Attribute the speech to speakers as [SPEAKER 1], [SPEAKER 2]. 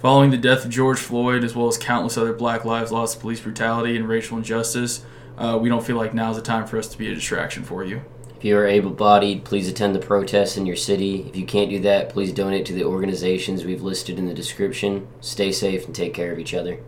[SPEAKER 1] Following the death of George Floyd, as well as countless other black lives lost to police brutality and racial injustice, uh, we don't feel like now is the time for us to be a distraction for you.
[SPEAKER 2] If you are able bodied, please attend the protests in your city. If you can't do that, please donate to the organizations we've listed in the description. Stay safe and take care of each other.